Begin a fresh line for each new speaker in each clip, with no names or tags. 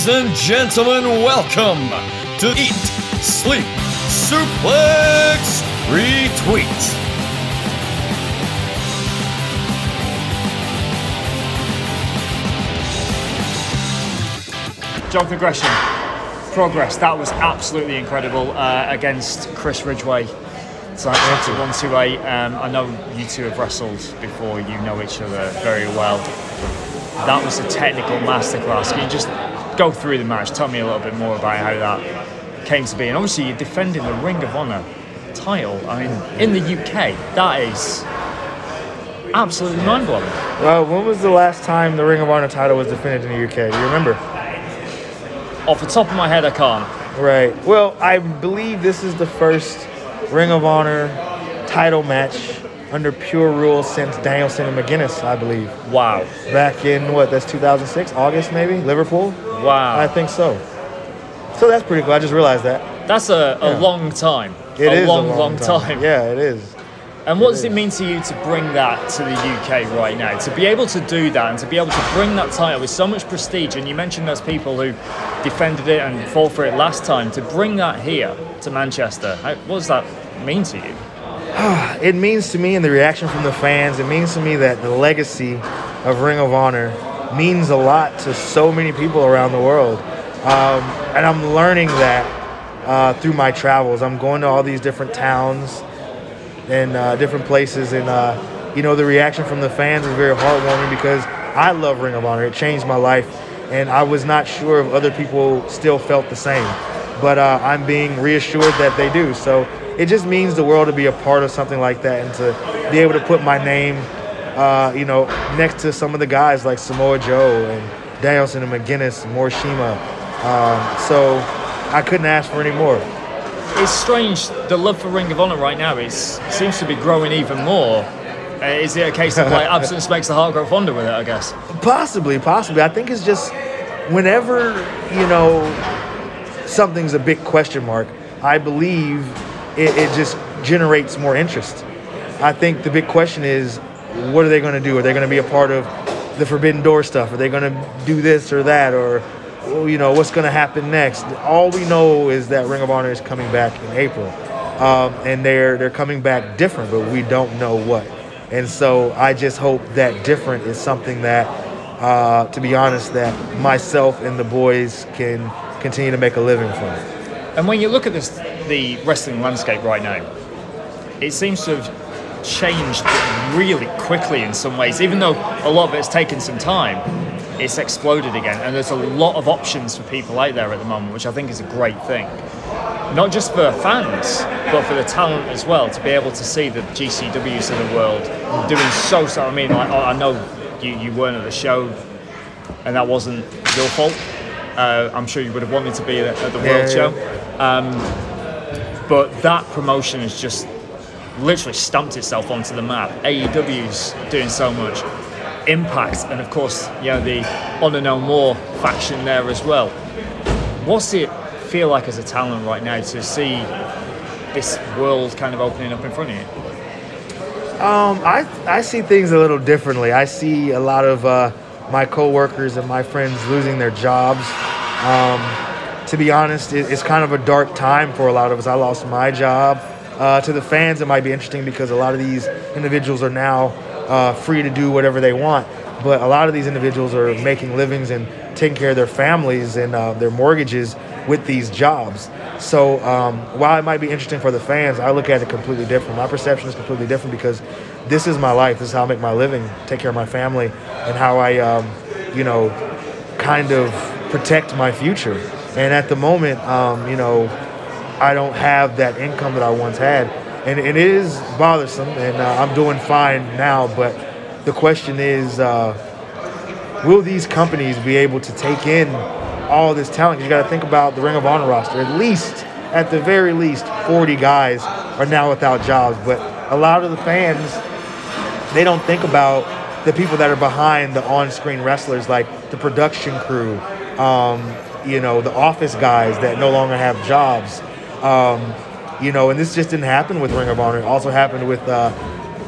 Ladies and gentlemen, welcome to Eat, Sleep, Suplex, Retweet.
Jonathan Gresham, progress. That was absolutely incredible uh, against Chris Ridgeway. So that's one two eight. Um, I know you two have wrestled before. You know each other very well. That was a technical masterclass. You just go through the match? Tell me a little bit more about how that came to be. And obviously, you're defending the Ring of Honor title. I mean, in the UK, that is absolutely mind blowing.
Well, when was the last time the Ring of Honor title was defended in the UK? Do you remember?
Off the top of my head, I can't.
Right. Well, I believe this is the first Ring of Honor title match under pure rules since Danielson and McGuinness, I believe.
Wow.
Back in what? That's 2006, August maybe, Liverpool.
Wow.
I think so. So that's pretty cool. I just realized that.
That's a, a
Yeah.
long time.
It
a
is
long, long time.
Yeah, it is.
And what does
It
it
is.
mean to you to bring that to the UK right now? To be able to do that and to be able to bring that title with so much prestige, and you mentioned those people who defended it and fought for it last time, to bring that here to Manchester, how, what does that mean to you?
It means to me, and the reaction from the fans, it means to me that the legacy of Ring of Honor means a lot to so many people around the world. Um, and I'm learning that uh, through my travels. I'm going to all these different towns and uh, different places, and uh, you know, the reaction from the fans is very heartwarming because I love Ring of Honor. It changed my life, and I was not sure if other people still felt the same. But uh, I'm being reassured that they do. So it just means the world to be a part of something like that and to be able to put my name, uh, you know, next to some of the guys like Samoa Joe and Danielson and McGuinness, and Morishima. Um, so I couldn't ask for any more.
It's strange, the love for Ring of Honor right now is seems to be growing even more. Uh, is it a case of like absence makes the heart grow fonder with it, I guess?
Possibly, possibly. I think it's just whenever, you know, something's a big question mark, I believe it, it just generates more interest. I think the big question is what are they going to do? Are they going to be a part of the Forbidden Door stuff? Are they going to do this or that? Or, you know, what's going to happen next? All we know is that Ring of Honor is coming back in April. Um, and they're they're coming back different, but we don't know what. And so I just hope that different is something that, uh, to be honest, that myself and the boys can continue to make a living from.
And when you look at this, the wrestling landscape right now, it seems to have changed really quickly in some ways. Even though a lot of it's taken some time, it's exploded again, and there's a lot of options for people out there at the moment, which I think is a great thing. Not just for fans, but for the talent as well, to be able to see the GCWs of the world doing so so. I mean, like, I I know you, you weren't at the show, and that wasn't your fault. Uh, I'm sure you would have wanted to be at, at the World
Yeah.
Show. Um, but that promotion has just literally stamped itself onto the map. AEW's doing so much. Impact, and of course, you know, the Honor No More faction there as well. What's it feel like as a talent right now to see this world kind of opening up in front of you?
Um, I I see things a little differently. I see a lot of uh, my coworkers and my friends losing their jobs. Um, to be honest, it, it's kind of a dark time for a lot of us. I lost my job. Uh, to the fans, it might be interesting because a lot of these individuals are now uh, free to do whatever they want. But a lot of these individuals are making livings and taking care of their families and uh, their mortgages with these jobs. So um, while it might be interesting for the fans, I look at it completely different. My perception is completely different because this is my life. This is how I make my living, take care of my family, and how I, um, you know, kind of protect my future. And at the moment, um, you know, I don't have that income that I once had, and it is bothersome. And uh, I'm doing fine now, but the question is, uh, will these companies be able to take in all this talent? You got to think about the Ring of Honor roster. At least, at the very least, 40 guys are now without jobs. But a lot of the fans, they don't think about the people that are behind the on-screen wrestlers, like the production crew, um, you know, the office guys that no longer have jobs. Um, you know, and this just didn't happen with Ring of Honor. It also happened with uh,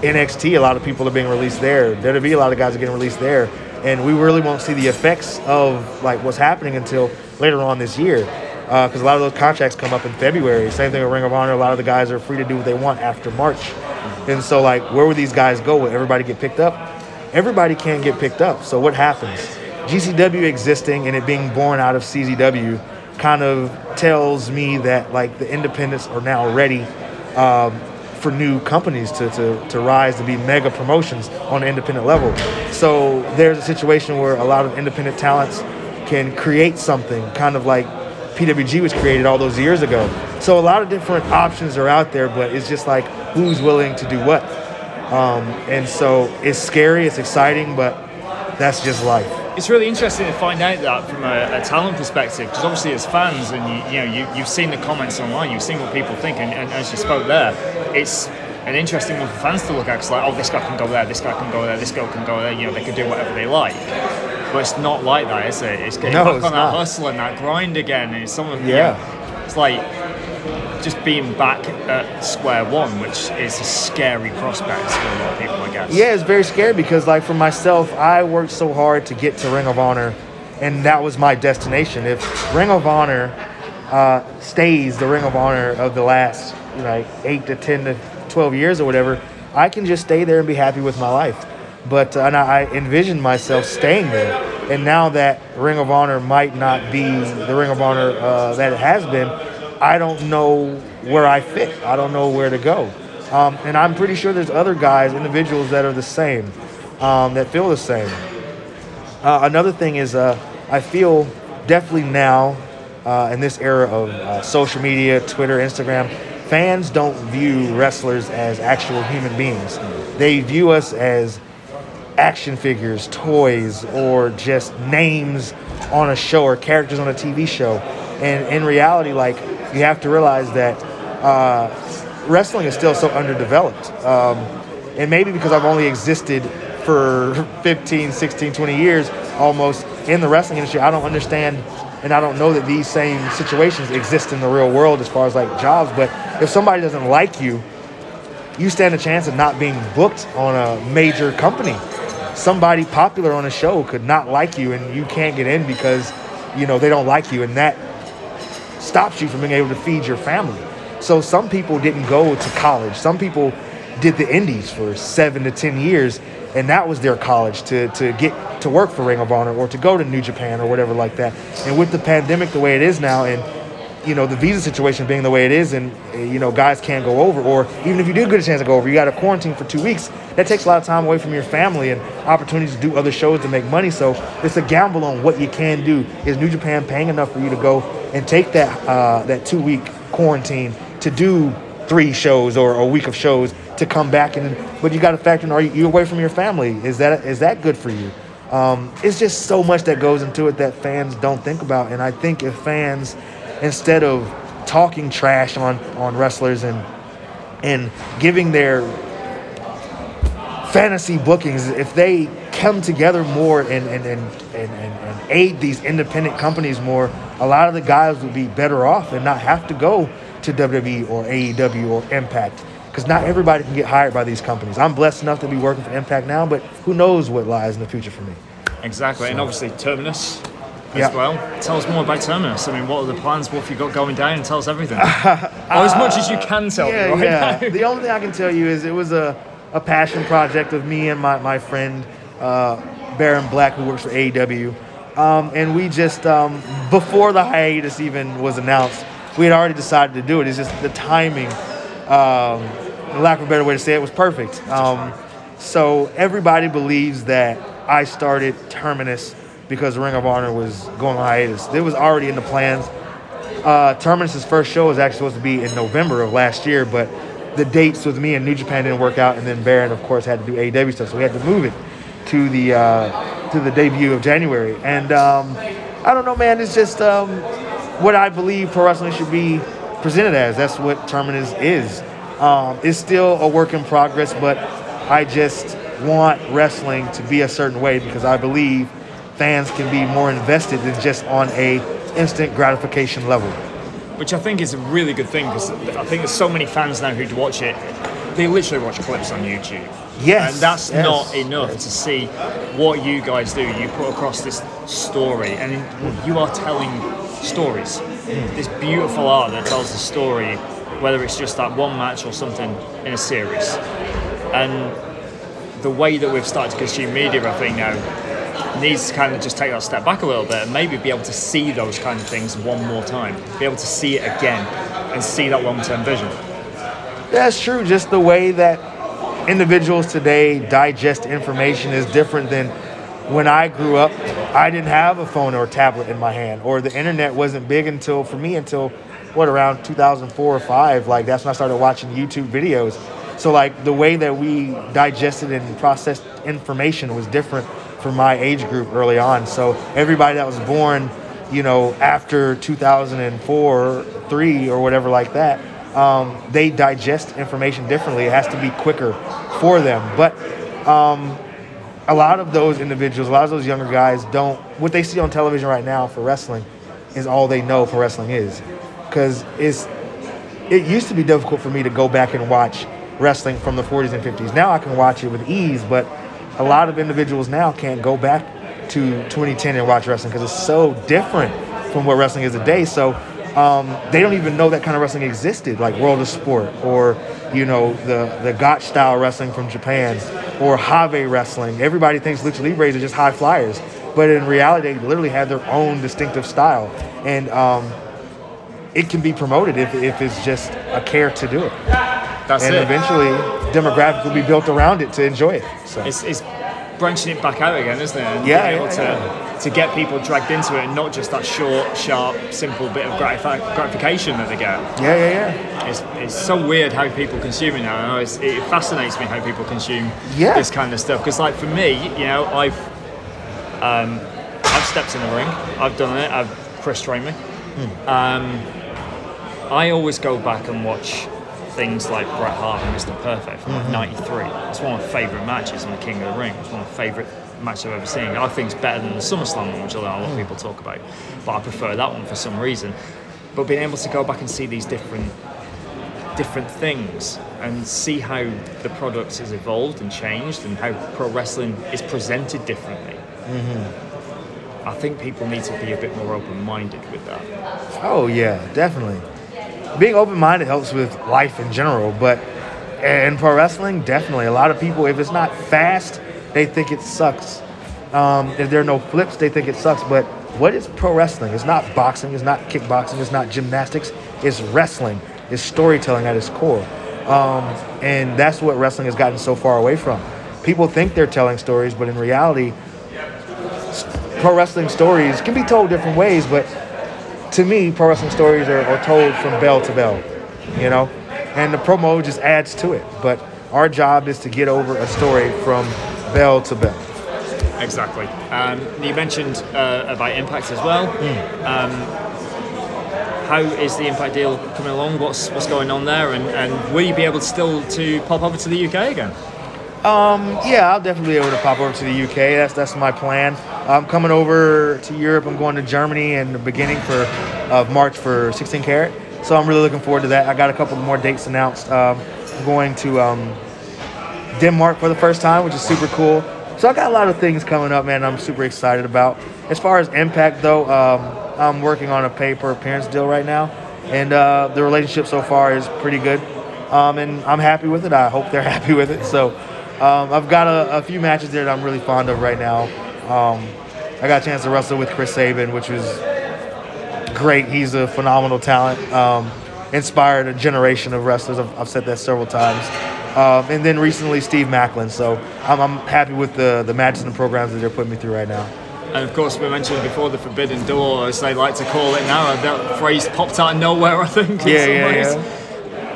NXT. A lot of people are being released there. WWE, a lot of guys are getting released there. and we really won't see the effects of like what's happening until later on this year. Because a lot of those contracts come up in February. Same thing with Ring of Honor. A lot of the guys are free to do what they want after March. And so, like, where would these guys go? Would everybody get picked up? Everybody can't get picked up. So, what happens? GCW existing and it being born out of CZW kind of tells me that, like, the independents are now ready um, for new companies to, to, to rise to be mega promotions on an independent level. So, there's a situation where a lot of independent talents can create something kind of like PWG was created all those years ago. So a lot of different options are out there, but it's just like who's willing to do what. Um, and so it's scary, it's exciting, but that's just life.
It's really interesting to find out that from a, a talent perspective, because obviously as fans, and you, you know, you, you've seen the comments online, you've seen what people think, and, and as you spoke there, it's an interesting one for fans to look at. Because like, oh, this guy can go there, this guy can go there, this girl can go there. You know, they can do whatever they like. But it's not like that, is it? It's getting
No,
back
it's
on
not.
that hustle and that grind again. And it's some of
Yeah.
yeah. It's like just being back at square one, which is a scary prospect for a lot of people, I guess.
Yeah, it's very scary because, like, for myself, I worked so hard to get to Ring of Honor, and that was my destination. If Ring of Honor uh, stays the Ring of Honor of the last, you know, like eight to ten to twelve years or whatever, I can just stay there and be happy with my life. But uh, and I envisioned myself staying there, and now that Ring of Honor might not be the Ring of Honor uh, that it has been, I don't know where I fit. I don't know where to go. Um, and I'm pretty sure there's other guys, individuals that are the same, um, that feel the same. Uh, another thing is, uh, I feel definitely now, uh, in this era of uh, social media, Twitter, Instagram, fans don't view wrestlers as actual human beings. They view us as action figures, toys, or just names on a show or characters on a TV show. And in reality, like you have to realize that uh, wrestling is still so underdeveloped. Um, and maybe because I've only existed for 15, 16, 20 years almost in the wrestling industry, I don't understand and I don't know that these same situations exist in the real world as far as like jobs. But if somebody doesn't like you, you stand a chance of not being booked on a major company. Somebody popular on a show could not like you and you can't get in because, you know, they don't like you and that stops you from being able to feed your family. So some people didn't go to college. Some people did the indies for seven to ten years and that was their college to, to get to work for Ring of Honor or to go to New Japan or whatever like that. And with the pandemic the way it is now and you know the visa situation being the way it is and uh, you know guys can't go over or even if you do get a chance to go over you got to quarantine for two weeks that takes a lot of time away from your family and opportunities to do other shows to make money. So it's a gamble on what you can do. Is new japan paying enough for you to go and take that uh, that two week quarantine to do three shows or a week of shows to come back? And but you got to factor in are you away from your family? Is that is that good for you? Um, it's just so much that goes into it that fans don't think about. And i think if fans instead of talking trash on on wrestlers and and giving their fantasy bookings if they come together more and and, and, and, and, aid these independent companies more a lot of the guys would be better off and not have to go to WWE or AEW or Impact because not everybody can get hired by these companies. I'm blessed enough to be working for Impact now, but who knows what lies in the future for me.
Exactly, and obviously Terminus as
Yeah.
well. Tell us more about Terminus. I mean, what are the plans? What have you got going down? And tell us everything. or as much as you can tell
yeah,
me right
yeah.
now.
the only thing I can tell you is it was a, a passion project of me and my, my friend uh, Baron Black, who works for AEW. Um, and we just, um, before the hiatus even was announced, we had already decided to do it. It's just the timing, um, the lack of a better way to say it, was perfect. Um, so everybody believes that I started Terminus because Ring of Honor was going on hiatus. It was already in the plans uh, Terminus's first show was actually supposed to be in November of last year, but the dates with me and New Japan didn't work out, and then Baron, of course, had to do AEW stuff, so we had to move it to the uh, to the debut of January. And um, I don't know, man. It's just um, what I believe pro wrestling should be presented as. That's what Terminus is. Um, it's still a work in progress, but I just want wrestling to be a certain way because I believe fans can be more invested than just on a instant gratification level.
which I think is a really good thing because I think there's so many fans now who'd watch it they literally watch clips on YouTube.
Yes,
And that's
yes.
not enough to see what you guys do. You put across this story, and you are telling stories. Hmm. This beautiful art that tells a story, whether it's just that one match or something in a series. And the way that we've started to consume media, I think now needs to kind of just take that step back a little bit and maybe be able to see those kind of things one more time, be able to see it again, and see that long-term vision.
That's true. Just the way that individuals today digest information is different than when I grew up. I didn't have a phone or tablet in my hand, or the internet wasn't big until for me until what around 2004 or five. Like that's when I started watching YouTube videos. So like the way that we digested and processed information was different for my age group early on. So everybody that was born, you know, after 2004, three or whatever like that, um, they digest information differently. It has to be quicker for them. But um, a lot of those individuals, a lot of those younger guys don't, what they see on television right now for wrestling is all they know for wrestling is. Because it's, it used to be difficult for me to go back and watch wrestling from the 40s and 50s. Now I can watch it with ease, but a lot of individuals now can't go back to 2010 and watch wrestling because it's so different from what wrestling is today. So um, they don't even know that kind of wrestling existed, like World of Sport or you know the the Gotch style wrestling from Japan or Have wrestling. Everybody thinks lucha libres are just high flyers, but in reality, they literally have their own distinctive style, and um, it can be promoted if, if it's just a care to do it.
That's
and
it.
eventually, demographic will be built around it to enjoy it. So
It's, it's branching it back out again, isn't it? And
Yeah,
able
yeah,
to, to get people dragged into it and not just that short, sharp, simple bit of gratifi- gratification that they get.
yeah, yeah, yeah.
It's, it's so weird how people consume it now. It's, it fascinates me how people consume
Yeah.
this kind of stuff. Because, like for me, you know, I've um, I've stepped in the ring. I've done it. I've Chris trained me. Um, I always go back and watch things like Bret Hart and Mr. Perfect from '93. Mm-hmm. It's one of my favourite matches on the King of the Ring. It's one of my favourite matches I've ever seen. I think it's better than the SummerSlam one, which a lot of people talk about. But I prefer that one for some reason. But being able to go back and see these different different things and see how the product has evolved and changed and how pro wrestling is presented differently. Mm-hmm. I think people need to be a bit more open minded with that.
Oh yeah, definitely. Being open-minded helps with life in general, but in pro wrestling, definitely. A lot of people, if it's not fast, they think it sucks. Um, if there are no flips, they think it sucks. But what is pro wrestling? It's not boxing. It's not kickboxing. It's not gymnastics. It's wrestling. It's storytelling at its core, um, and that's what wrestling has gotten so far away from. People think they're telling stories, but in reality, pro wrestling stories can be told different ways, but to me, pro wrestling stories are, are told from bell to bell, you know, and the promo just adds to it. But our job is to get over a story from bell to bell.
Exactly. Um, you mentioned uh, about Impact as well. Um, how is the Impact deal coming along? What's what's going on there? And, and will you be able to still to pop over to the UK again?
Yeah, I'll definitely be able to pop over to the UK. That's that's my plan. I'm coming over to Europe. I'm going to Germany in the beginning for of March for 16 Carat. So I'm really looking forward to that. I got a couple more dates announced. Um, I'm going to um, Denmark for the first time, which is super cool. So I got a lot of things coming up, man. I'm super excited about. As far as Impact, though, um, I'm working on a pay per appearance deal right now, and uh, the relationship so far is pretty good. Um, and I'm happy with it. I hope they're happy with it. So um, I've got a, a few matches there that I'm really fond of right now. Um, I got a chance to wrestle with Chris Sabin, which was great. He's a phenomenal talent. Um, inspired a generation of wrestlers. I've, I've said that several times. Um, and then recently Steve Maclin. So I'm, I'm happy with the the matches and the programs that they're putting me through right now.
And of course, we mentioned before the forbidden door, as they like to call it now. That phrase popped out of nowhere, I think. In
Yeah,
some
yeah,
ways.
yeah.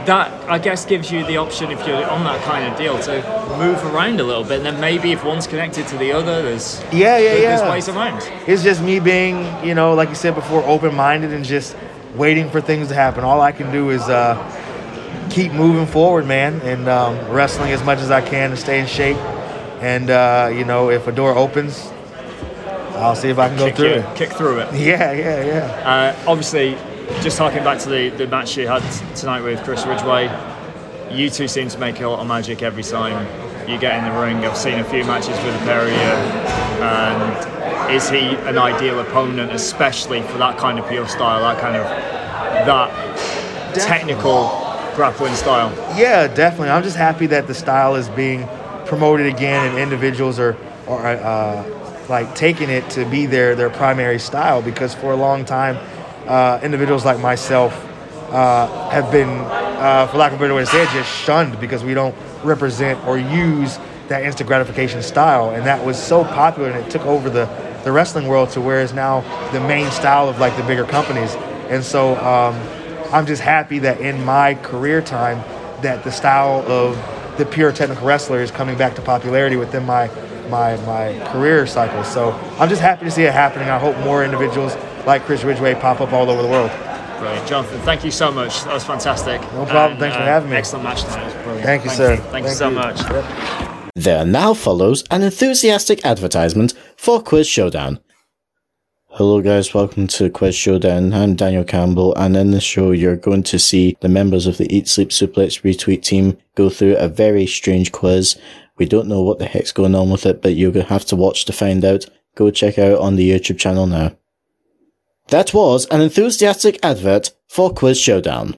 That I guess gives you the option, if you're on that kind of deal, to move around a little bit. And then maybe if one's connected to the other, there's
Yeah, yeah,
there's
yeah.
ways around.
It's just me being, you know, like you said before, open minded and just waiting for things to happen. All I can do is uh, keep moving forward, man, and um, wrestling as much as I can to stay in shape. And uh, you know, if a door opens, I'll see if I can go
Kick,
through
you-
it.
kick through it.
Yeah, yeah, yeah.
Uh, obviously, just harking back to the, the match you had tonight with Chris Ridgeway, you two seem to make a lot of magic every time you get in the ring. I've seen a few matches with the pair of you, and is he an ideal opponent, especially for that kind of pure style, that kind of that technical grappling style?
Yeah, definitely. I'm just happy that the style is being promoted again, and individuals are are uh, like taking it to be their their primary style. Because for a long time, uh, individuals like myself uh, have been, uh, for lack of a better way to say it, just shunned because we don't represent or use that instant gratification style, and that was so popular, and it took over the the wrestling world to where it's now the main style of like the bigger companies. And so um, I'm just happy that in my career time, that the style of the pure technical wrestler is coming back to popularity within my my my career cycle. So I'm just happy to see it happening. I hope more individuals like Chris Ridgeway pop up all over the world.
Brilliant, Jonathan. Thank you so much. That was fantastic.
No problem.
And,
Thanks for
uh,
having me.
Excellent match tonight. Brilliant.
Thank you, sir.
Thank, you so much.
Yep.
There now follows an enthusiastic advertisement for Quiz Showdown. Hello guys, welcome to Quiz Showdown. I'm Daniel Campbell and in this show you're going to see the members of the Eat Sleep Suplex retweet team go through a very strange quiz. We don't know what the heck's going on with it, but you're going to have to watch to find out. Go check out on the YouTube channel now. That was an enthusiastic advert for Quiz Showdown.